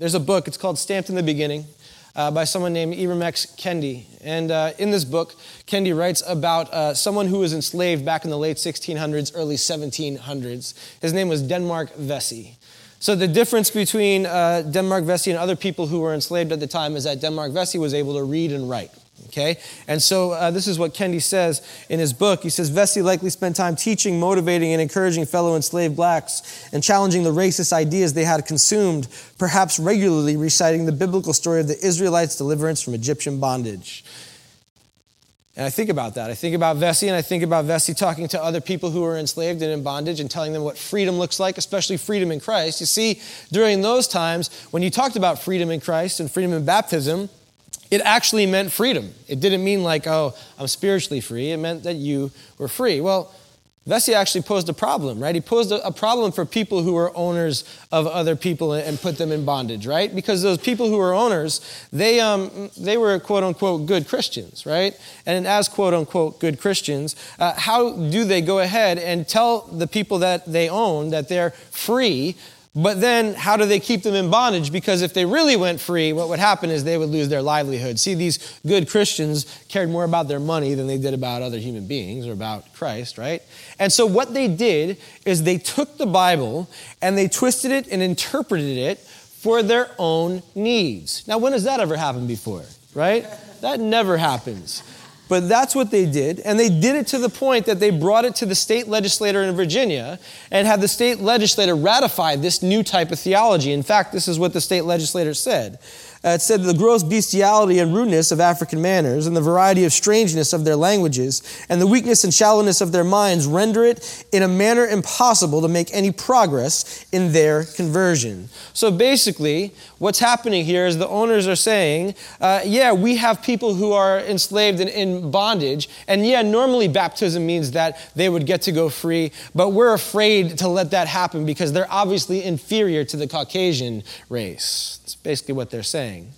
There's a book, it's called Stamped in the Beginning. Uh, by someone named Ibram X. Kendi. And uh, in this book, Kendi writes about uh, someone who was enslaved back in the late 1600s, early 1700s. His name was Denmark Vesey. So the difference between uh, Denmark Vesey and other people who were enslaved at the time is that Denmark Vesey was able to read and write. Okay? And so uh, this is what Kendi says in his book. He says Vesey likely spent time teaching, motivating, and encouraging fellow enslaved blacks and challenging the racist ideas they had consumed, perhaps regularly reciting the biblical story of the Israelites' deliverance from Egyptian bondage. And I think about that. I think about Vesey, and I think about Vesey talking to other people who are enslaved and in bondage and telling them what freedom looks like, especially freedom in Christ. You see, during those times, when you talked about freedom in Christ and freedom in baptism, it actually meant freedom. It didn't mean like, oh, I'm spiritually free. It meant that you were free. Well, Vesey actually posed a problem, right? He posed a, problem for people who were owners of other people and put them in bondage, right? Because those people who were owners, they, um, they were quote unquote good Christians, right? And as quote unquote good Christians, uh, how do they go ahead and tell the people that they own that they're free but then, how do they keep them in bondage? Because if they really went free, what would happen is they would lose their livelihood. See, these good Christians cared more about their money than they did about other human beings or about Christ, right? And so, what they did is they took the Bible and they twisted it and interpreted it for their own needs. Now, when has that ever happened before, right? That never happens. But that's what they did. And they did it to the point that they brought it to the state legislator in Virginia and had the state legislator ratify this new type of theology. In fact, this is what the state legislator said. Uh, it said the gross bestiality and rudeness of African manners, and the variety of strangeness of their languages, and the weakness and shallowness of their minds render it in a manner impossible to make any progress in their conversion. So basically, what's happening here is the owners are saying, uh, yeah, we have people who are enslaved and in bondage, and yeah, normally baptism means that they would get to go free, but we're afraid to let that happen because they're obviously inferior to the Caucasian race. That's basically what they're saying.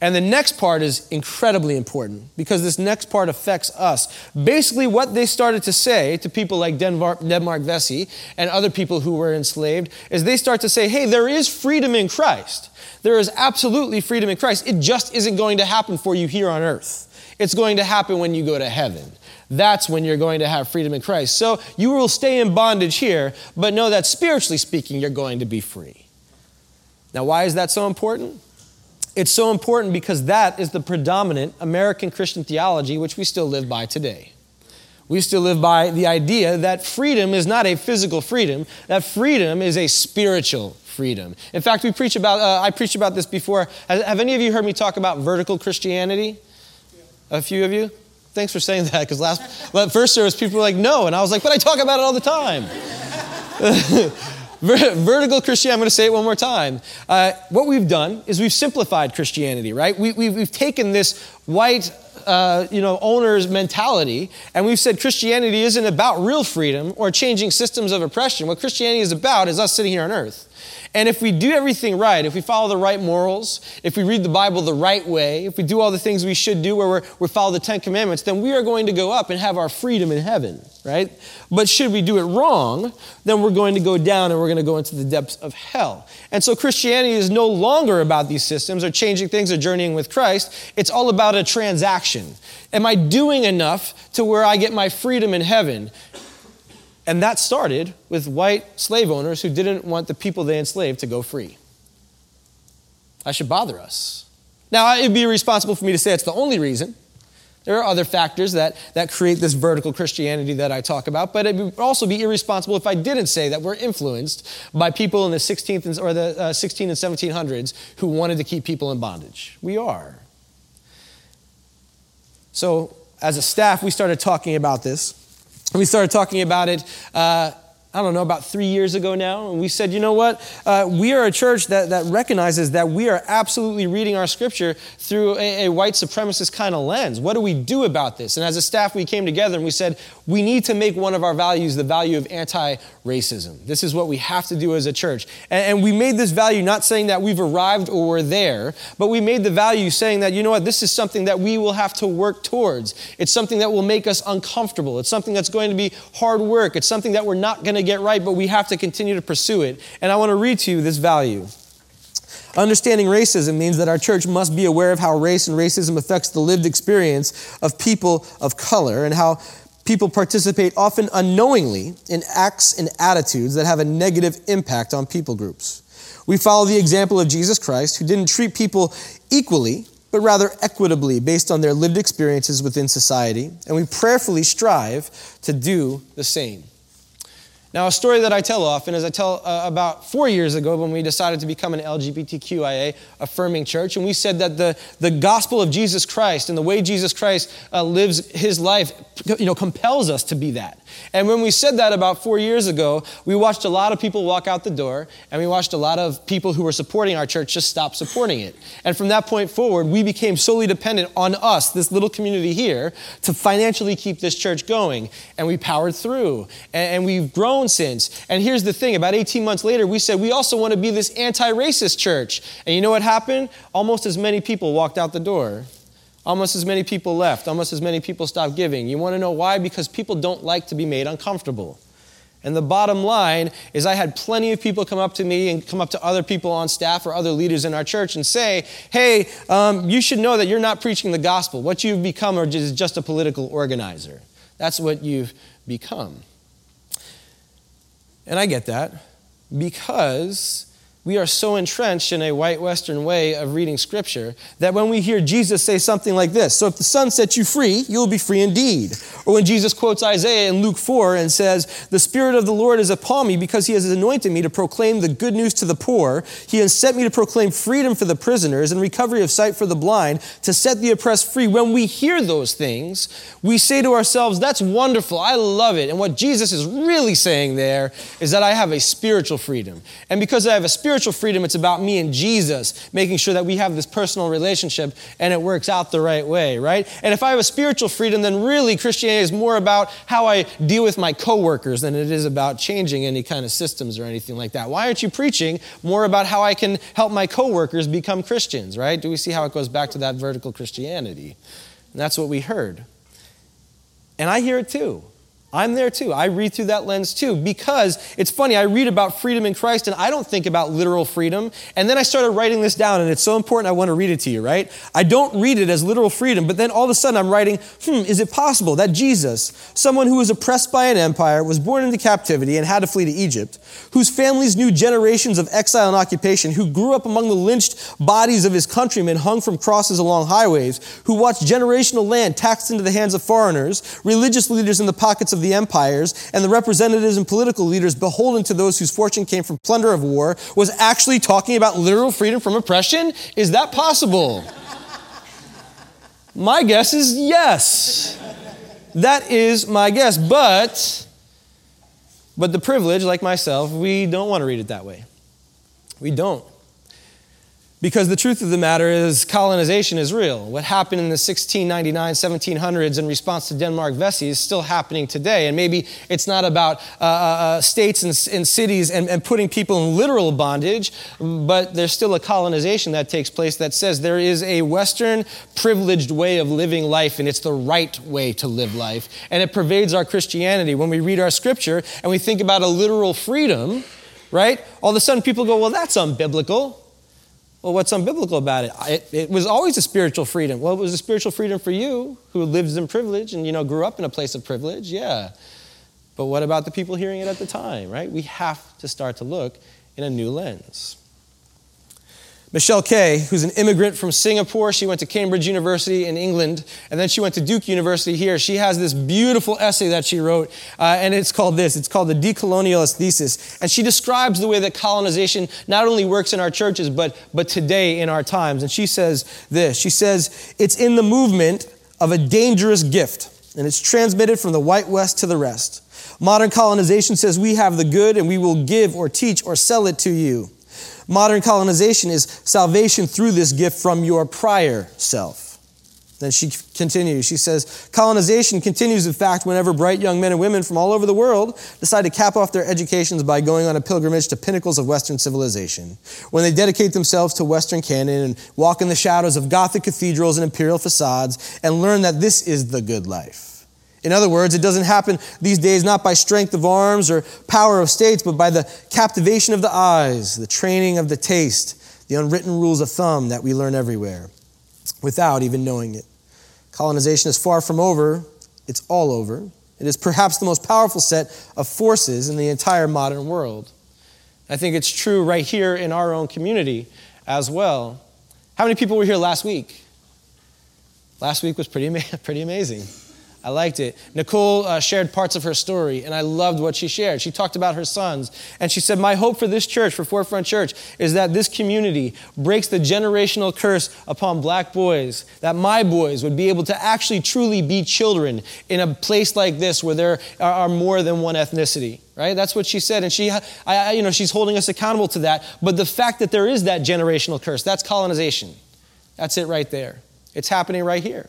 And the next part is incredibly important because this next part affects us. Basically, what they started to say to people like Denmark, Denmark Vesey and other people who were enslaved is they start to say, hey, there is freedom in Christ. There is absolutely freedom in Christ. It just isn't going to happen for you here on earth. It's going to happen when you go to heaven. That's when you're going to have freedom in Christ. So you will stay in bondage here, but know that spiritually speaking, you're going to be free. Now, why is that so important? It's so important because that is the predominant American Christian theology which we still live by today. We still live by the idea that freedom is not a physical freedom, that freedom is a spiritual freedom. In fact, we preach about, uh, I preached about this before. Have, any of you heard me talk about vertical Christianity? A few of you? Thanks for saying that because last, first service people were like, no. And I was like, but I talk about it all the time. Vertical Christianity, I'm going to say it one more time. Uh, what we've done is we've simplified Christianity, right? We, have we've taken this white, uh, you know, owner's mentality, and we've said Christianity isn't about real freedom or changing systems of oppression. What Christianity is about is us sitting here on earth. And if we do everything right, if we follow the right morals, if we read the Bible the right way, if we do all the things we should do where we follow the Ten Commandments, then we are going to go up and have our freedom in heaven, right? But should we do it wrong, then we're going to go down and we're going to go into the depths of hell. And so Christianity is no longer about these systems or changing things or journeying with Christ. It's all about a transaction. Am I doing enough to where I get my freedom in heaven? And that started with white slave owners who didn't want the people they enslaved to go free. That should bother us. Now, it'd be irresponsible for me to say it's the only reason. There are other factors that, that create this vertical Christianity that I talk about, but it would also be irresponsible if I didn't say that we're influenced by people in the 16th and, or the uh, 16 and 1700s who wanted to keep people in bondage. We are. So, as a staff, we started talking about this. We started talking about it uh, I don't know, about three years ago now. And we said, you know what? Uh, we are a church that, that recognizes that we are absolutely reading our scripture through a, a, white supremacist kind of lens. What do we do about this? And as a staff, we came together and we said, we need to make one of our values the value of anti racism. This is what we have to do as a church. And, and we made this value not saying that we've arrived or we're there, but we made the value saying that, you know what? This is something that we will have to work towards. It's something that will make us uncomfortable. It's something that's going to be hard work. It's something that we're not going to get right, but we have to continue to pursue it. And I want to read to you this value. Understanding racism means that our church must be aware of how race and racism affects the lived experience of people of color and how people participate often unknowingly in acts and attitudes that have a negative impact on people groups. We follow the example of Jesus Christ, who didn't treat people equally, but rather equitably based on their lived experiences within society, and we prayerfully strive to do the same. Now, a story that I tell often is I tell uh, about four years ago when we decided to become an LGBTQIA affirming church, and we said that the, the gospel of Jesus Christ and the way Jesus Christ uh, lives his life, you know, compels us to be that. And when we said that about four years ago, we watched a lot of people walk out the door, and we watched a lot of people who were supporting our church just stop supporting it. And from that point forward, we became solely dependent on us, this little community here, to financially keep this church going. And we powered through, and, and we've grown since. And here's the thing about 18 months later, we said we also want to be this anti racist church. And you know what happened? Almost as many people walked out the door. Almost as many people left. Almost as many people stopped giving. You want to know why? Because people don't like to be made uncomfortable. And the bottom line is, I had plenty of people come up to me and come up to other people on staff or other leaders in our church and say, Hey, um, you should know that you're not preaching the gospel. What you've become is just a political organizer. That's what you've become. And I get that because we are so entrenched in a white Western way of reading Scripture that when we hear Jesus say something like this, so if the Son sets you free, you will be free indeed. Or when Jesus quotes Isaiah in Luke 4 and says, The Spirit of the Lord is upon me because he has anointed me to proclaim the good news to the poor. He has sent me to proclaim freedom for the prisoners and recovery of sight for the blind, to set the oppressed free. When we hear those things, we say to ourselves, That's wonderful. I love it. And what Jesus is really saying there is that I have a spiritual freedom. And because I have a spiritual spiritual freedom, it's about me and Jesus, making sure that we have this personal relationship and it works out the right way, right? And if I have a spiritual freedom, then really Christianity is more about how I deal with my coworkers than it is about changing any kind of systems or anything like that. Why aren't you preaching more about how I can help my coworkers become Christians, right? Do we see how it goes back to that vertical Christianity? And that's what we heard. And I hear it too. I'm there too. I read through that lens too because it's funny. I read about freedom in Christ and I don't think about literal freedom. And then I started writing this down and it's so important I want to read it to you, right? I don't read it as literal freedom, but then all of a sudden I'm writing, hmm, is it possible that Jesus, someone who was oppressed by an empire, was born into captivity and had to flee to Egypt, whose families knew generations of exile and occupation, who grew up among the lynched bodies of his countrymen hung from crosses along highways, who watched generational land taxed into the hands of foreigners, religious leaders in the pockets of the empires, and the representatives and political leaders beholden to those whose fortune came from plunder of war, was actually talking about literal freedom from oppression? Is that possible? my guess is yes. That is my guess. But, but the privilege, like myself, we don't want to read it that way. We don't. Because the truth of the matter is, colonization is real. What happened in the 1699, 1700s in response to Denmark Vesey is still happening today. And maybe it's not about uh, uh, uh, states and, and cities and, and, putting people in literal bondage, but there's still a colonization that takes place that says there is a Western privileged way of living life, and it's the right way to live life. And it pervades our Christianity. When we read our scripture and we think about a literal freedom, right? All of a sudden people go, well, that's unbiblical. Well, what's unbiblical about it? it? it? was always a spiritual freedom. Well, it was a spiritual freedom for you who lives in privilege and, you know, grew up in a place of privilege. Yeah. But what about the people hearing it at the time, right? We have to start to look in a new lens. Michelle Kay, who's an immigrant from Singapore, she went to Cambridge University in England, and then she went to Duke University here. She has this beautiful essay that she wrote, uh, and it's called this it's called the Decolonialist Thesis. And she describes the way that colonization not only works in our churches, but, but today in our times. And she says this She says, It's in the movement of a dangerous gift, and it's transmitted from the white west to the rest. Modern colonization says we have the good and we will give or teach or sell it to you. Modern colonization is salvation through this gift from your prior self. Then she continues. She says, Colonization continues, in fact, whenever bright young men and women from all over the world decide to cap off their educations by going on a pilgrimage to pinnacles of Western civilization. When they dedicate themselves to Western canon and walk in the shadows of Gothic cathedrals and imperial facades and learn that this is the good life. In other words, it doesn't happen these days not by strength of arms or power of states, but by the captivation of the eyes, the training of the taste, the unwritten rules of thumb that we learn everywhere without even knowing it. Colonization is far from over, it's all over. It is perhaps the most powerful set of forces in the entire modern world. I think it's true right here in our own community as well. How many people were here last week? Last week was pretty, pretty amazing. I liked it. Nicole uh, shared parts of her story, and I loved what she shared. She talked about her sons, and she said, My hope for this church, for Forefront Church, is that this community breaks the generational curse upon black boys, that my boys would be able to actually truly be children in a place like this where there are more than one ethnicity. Right? That's what she said, and she, I, you know, she's holding us accountable to that. But the fact that there is that generational curse, that's colonization. That's it right there. It's happening right here.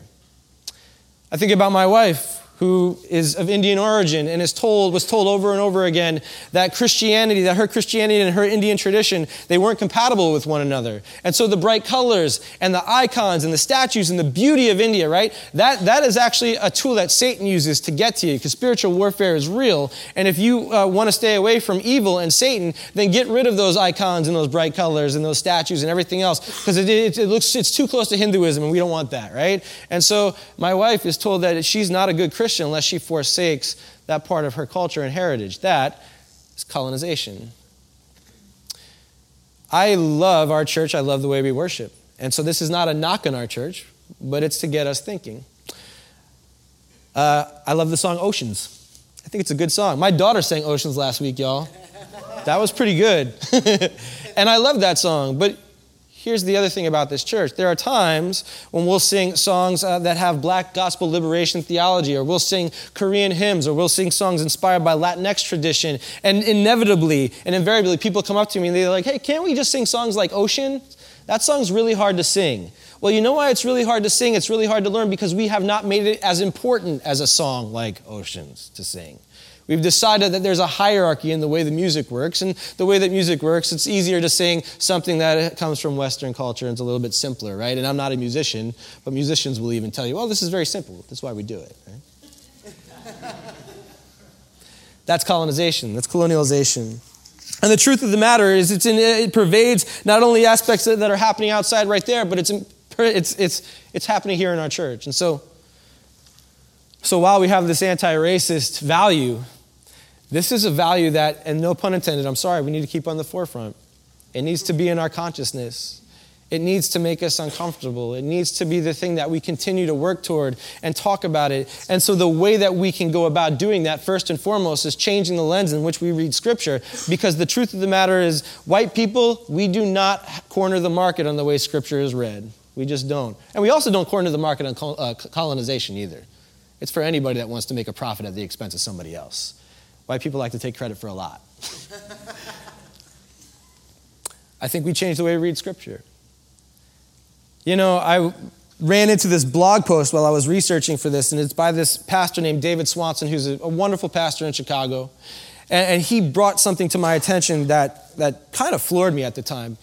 I think about my wife who is of Indian origin and is told, was told over and over again that Christianity, that her Christianity and her Indian tradition, they weren't compatible with one another. And so the bright colors and the icons and the statues and the beauty of India, right? That, that is actually a tool that Satan uses to get to you because spiritual warfare is real. And if you uh, want to stay away from evil and Satan, then get rid of those icons and those bright colors and those statues and everything else because it, it, it looks, it's too close to Hinduism and we don't want that, right? And so my wife is told that she's not a good Christian Christian unless she forsakes that part of her culture and heritage. That is colonization. I love our church. I love the way we worship. And so this is not a knock on our church, but it's to get us thinking. Uh, I love the song Oceans. I think it's a good song. My daughter sang Oceans last week, y'all. That was pretty good. and I love that song. But here's the other thing about this church there are times when we'll sing songs uh, that have black gospel liberation theology, or we'll sing Korean hymns, or we'll sing songs inspired by Latinx tradition. And inevitably and invariably, people come up to me and they're like, hey, can't we just sing songs like Ocean? That song's really hard to sing. Well, you know why it's really hard to sing? It's really hard to learn because we have not made it as important as a song like Oceans to sing. We've decided that there's a hierarchy in the way the music works, and the way that music works, it's easier to sing something that comes from Western culture and it's a little bit simpler, right? And I'm not a musician, but musicians will even tell you, well, this is very simple. That's why we do it, right? That's colonization, that's colonialization. And the truth of the matter is, it's in, it pervades not only aspects that are happening outside right there, but it's, it's, it's, it's happening here in our church. And so, so while we have this anti racist value, this is a value that, and no pun intended, I'm sorry, we need to keep on the forefront. It needs to be in our consciousness. It needs to make us uncomfortable. It needs to be the thing that we continue to work toward and talk about it. And so, the way that we can go about doing that, first and foremost, is changing the lens in which we read Scripture. Because the truth of the matter is, white people, we do not corner the market on the way Scripture is read. We just don't. And we also don't corner the market on uh, colonization either. It's for anybody that wants to make a profit at the expense of somebody else. White people like to take credit for a lot. I think we changed the way we read Scripture. You know, I ran into this blog post while I was researching for this, and it's by this pastor named David Swanson, who's a, wonderful pastor in Chicago. And, and he brought something to my attention that, that kind of floored me at the time.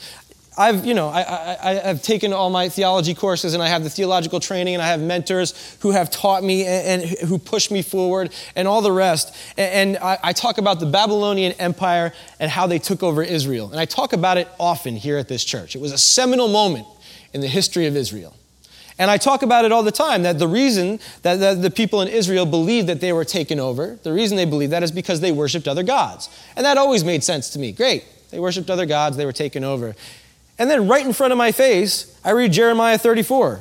I've, you know, I, I, I, have taken all my theology courses and I have the theological training and I have mentors who have taught me and, and who push me forward and all the rest. And, and I, I, talk about the Babylonian Empire and how they took over Israel. And I talk about it often here at this church. It was a seminal moment in the history of Israel. And I talk about it all the time that the reason that the, the people in Israel believed that they were taken over, the reason they believed that is because they worshiped other gods. And that always made sense to me. Great. They worshiped other gods, they were taken over. And then right in front of my face, I read Jeremiah 34.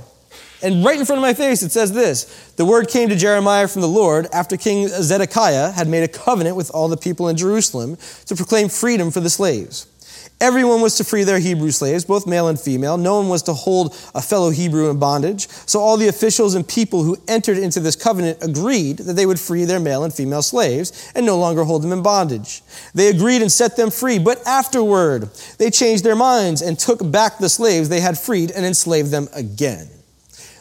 And right in front of my face, it says this The word came to Jeremiah from the Lord after King Zedekiah had made a covenant with all the people in Jerusalem to proclaim freedom for the slaves. Everyone was to free their Hebrew slaves, both male and female. No one was to hold a fellow Hebrew in bondage. So all the officials and people who entered into this covenant agreed that they would free their male and female slaves and no longer hold them in bondage. They agreed and set them free, but afterward they changed their minds and took back the slaves they had freed and enslaved them again.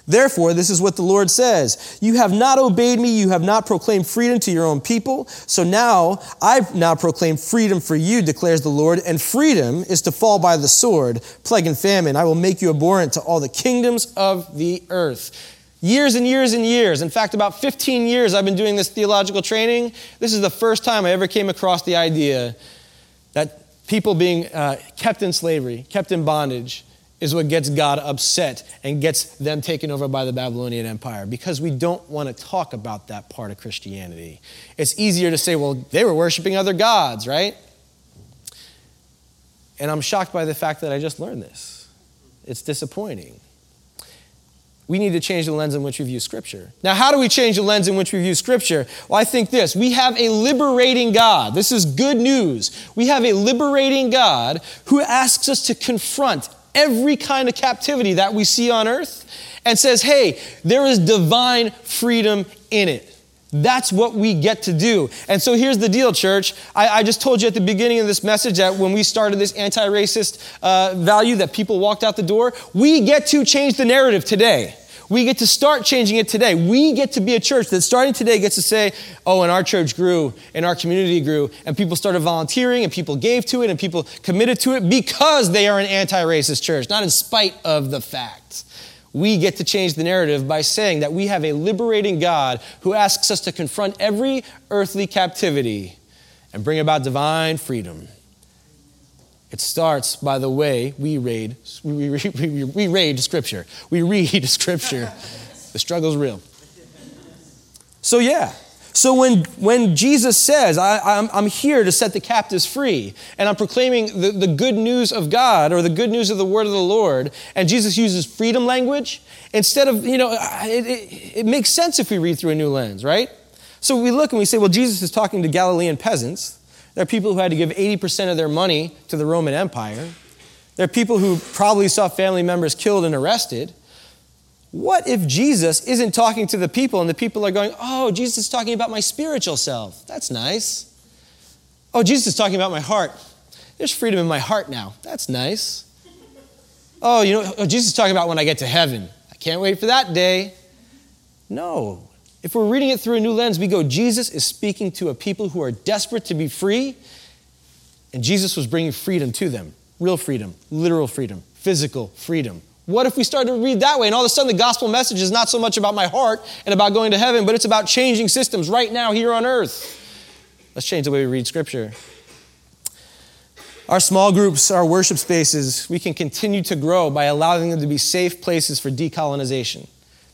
Therefore, this is what the Lord says You have not obeyed me, you have not proclaimed freedom to your own people. So now I now proclaim freedom for you, declares the Lord, and freedom is to fall by the sword, plague and famine. I will make you abhorrent to all the kingdoms of the earth. Years and years and years. In fact, about 15 years I've been doing this theological training. This is the first time I ever came across the idea that people being uh, kept in slavery, kept in bondage, is what gets God upset and gets them taken over by the Babylonian Empire because we don't want to talk about that part of Christianity. It's easier to say, well, they were worshiping other gods, right? And I'm shocked by the fact that I just learned this. It's disappointing. We need to change the lens in which we view Scripture. Now, how do we change the lens in which we view Scripture? Well, I think this we have a liberating God. This is good news. We have a liberating God who asks us to confront every kind of captivity that we see on earth and says, hey, there is divine freedom in it. That's what we get to do. And so here's the deal, church. I, I just told you at the beginning of this message that when we started this anti racist uh, value that people walked out the door, we get to change the narrative today. We get to start changing it today. We get to be a church that starting today gets to say, oh, and our church grew, and our community grew, and people started volunteering, and people gave to it, and people committed to it because they are an anti racist church, not in spite of the facts. We get to change the narrative by saying that we have a liberating God who asks us to confront every earthly captivity and bring about divine freedom. It starts by the way we read, we, we, we, we read Scripture. We read Scripture. The struggle's real. So, yeah. So, when, when Jesus says, I, am I'm here to set the captives free, and I'm proclaiming the, the good news of God or the good news of the word of the Lord, and Jesus uses freedom language, instead of, you know, it, it, it makes sense if we read through a new lens, right? So, we look and we say, well, Jesus is talking to Galilean peasants. There are people who had to give 80% of their money to the Roman Empire. There are people who probably saw family members killed and arrested. What if Jesus isn't talking to the people and the people are going, oh, Jesus is talking about my spiritual self? That's nice. Oh, Jesus is talking about my heart. There's freedom in my heart now. That's nice. Oh, you know, oh, Jesus is talking about when I get to heaven. I can't wait for that day. No, if we're reading it through a new lens, we go, Jesus is speaking to a people who are desperate to be free, and Jesus was bringing freedom to them real freedom, literal freedom, physical freedom. What if we started to read that way and all of a sudden the gospel message is not so much about my heart and about going to heaven, but it's about changing systems right now here on earth? Let's change the way we read scripture. Our small groups, our worship spaces, we can continue to grow by allowing them to be safe places for decolonization.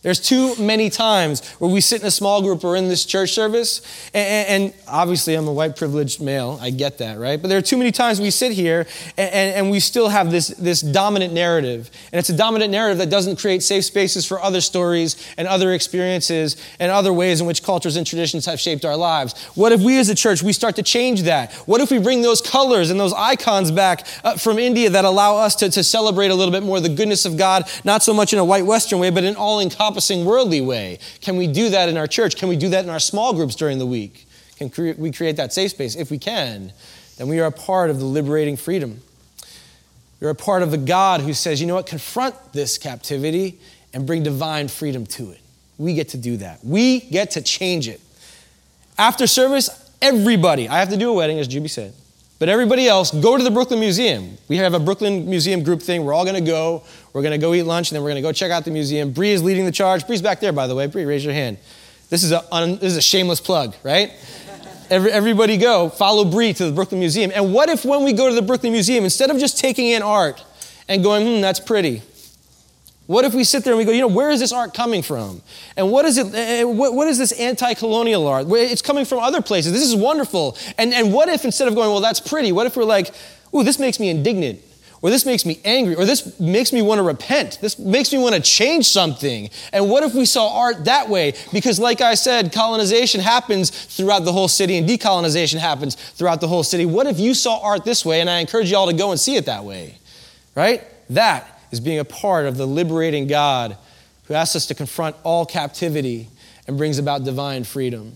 There's too many times where we sit in a small group or in this church service, and, and, obviously I'm a white privileged male, I get that, right? But there are too many times we sit here and, and, we still have this, this dominant narrative. And it's a dominant narrative that doesn't create safe spaces for other stories and other experiences and other ways in which cultures and traditions have shaped our lives. What if we as a church, we start to change that? What if we bring those colors and those icons back uh, from India that allow us to, to celebrate a little bit more the goodness of God, not so much in a white Western way, but in all encompassing encompassing worldly way. Can we do that in our church? Can we do that in our small groups during the week? Can we create that safe space? If we can, then we are a part of the liberating freedom. We're a part of the God who says, you know what, confront this captivity and bring divine freedom to it. We get to do that. We get to change it. After service, everybody, I have to do a wedding, as Juby said. But everybody else, go to the Brooklyn Museum. We have a Brooklyn Museum group thing. We're all going to go. We're going to go eat lunch, and then we're going to go check out the museum. Bree is leading the charge. Bree's back there, by the way. Bree, raise your hand. This is a, un, this is a shameless plug, right? Every, everybody go, follow Bree to the Brooklyn Museum. And what if when we go to the Brooklyn Museum, instead of just taking in art and going, hmm, that's pretty, what if we sit there and we go, you know, where is this art coming from? And what is it, eh, eh, what, what is this anti colonial art? It's coming from other places. This is wonderful. And, and what if instead of going, well, that's pretty, what if we're like, ooh, this makes me indignant? Or this makes me angry, or this makes me want to repent. This makes me want to change something. And what if we saw art that way? Because, like I said, colonization happens throughout the whole city and decolonization happens throughout the whole city. What if you saw art this way? And I encourage you all to go and see it that way, right? That is being a part of the liberating God who asks us to confront all captivity and brings about divine freedom.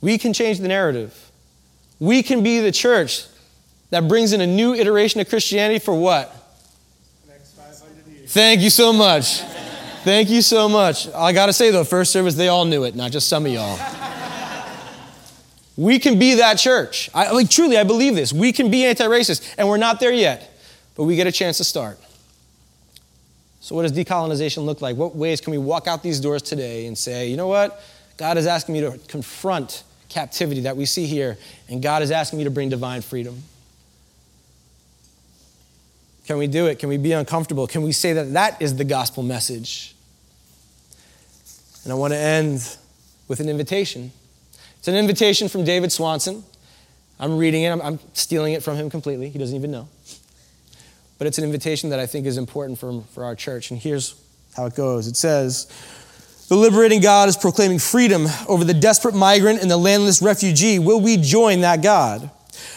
We can change the narrative. We can be the church that brings in a new iteration of Christianity for what? Thank you so much. Thank you so much. I got to say, though, first service, they all knew it, not just some of y'all. we can be that church. I, like, truly, I believe this. We can be anti racist, and we're not there yet but we get a chance to start. So, what does decolonization look like? What ways can we walk out these doors today and say, you know what? God is asking me to confront captivity that we see here, and God is asking me to bring divine freedom. Can we do it? Can we be uncomfortable? Can we say that that is the gospel message? And I want to end with an invitation. It's an invitation from David Swanson. I'm reading it, I'm, stealing it from him completely. He doesn't even know. But it's an invitation that I think is important for, for our church. And here's how it goes it says, The liberating God is proclaiming freedom over the desperate migrant and the landless refugee. Will we join that God?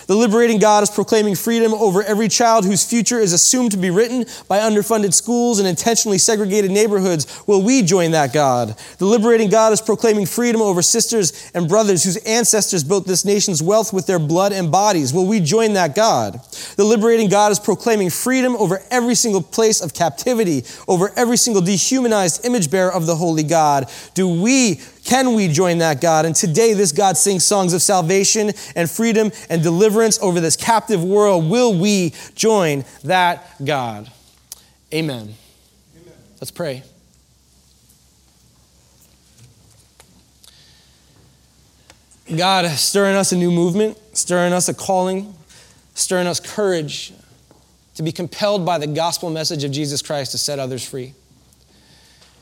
The liberating God is proclaiming freedom over every child whose future is assumed to be written by underfunded schools and intentionally segregated neighborhoods. Will we join that God? The liberating God is proclaiming freedom over sisters and brothers whose ancestors built this nation's wealth with their blood and bodies. Will we join that God? The liberating God is proclaiming freedom over every single place of captivity, over every single dehumanized image bearer of the holy God. Do we can we join that God? And today, this God sings songs of salvation and freedom and deliverance over this captive world. Will we join that God? Amen. Amen. Let's pray. God, stir in us a new movement, stir in us a calling, stir in us courage to be compelled by the gospel message of Jesus Christ to set others free.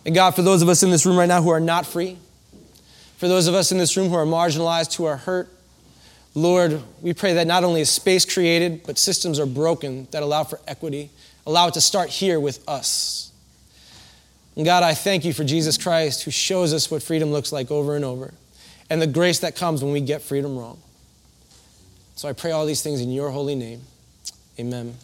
And God, for those of us in this room right now who are not free, for those of us in this room who are marginalized, who are hurt, Lord, we pray that not only is space created, but systems are broken that allow for equity. Allow it to start here with us. And God, I thank you for Jesus Christ who shows us what freedom looks like over and over and the grace that comes when we get freedom wrong. So I pray all these things in your holy name. Amen.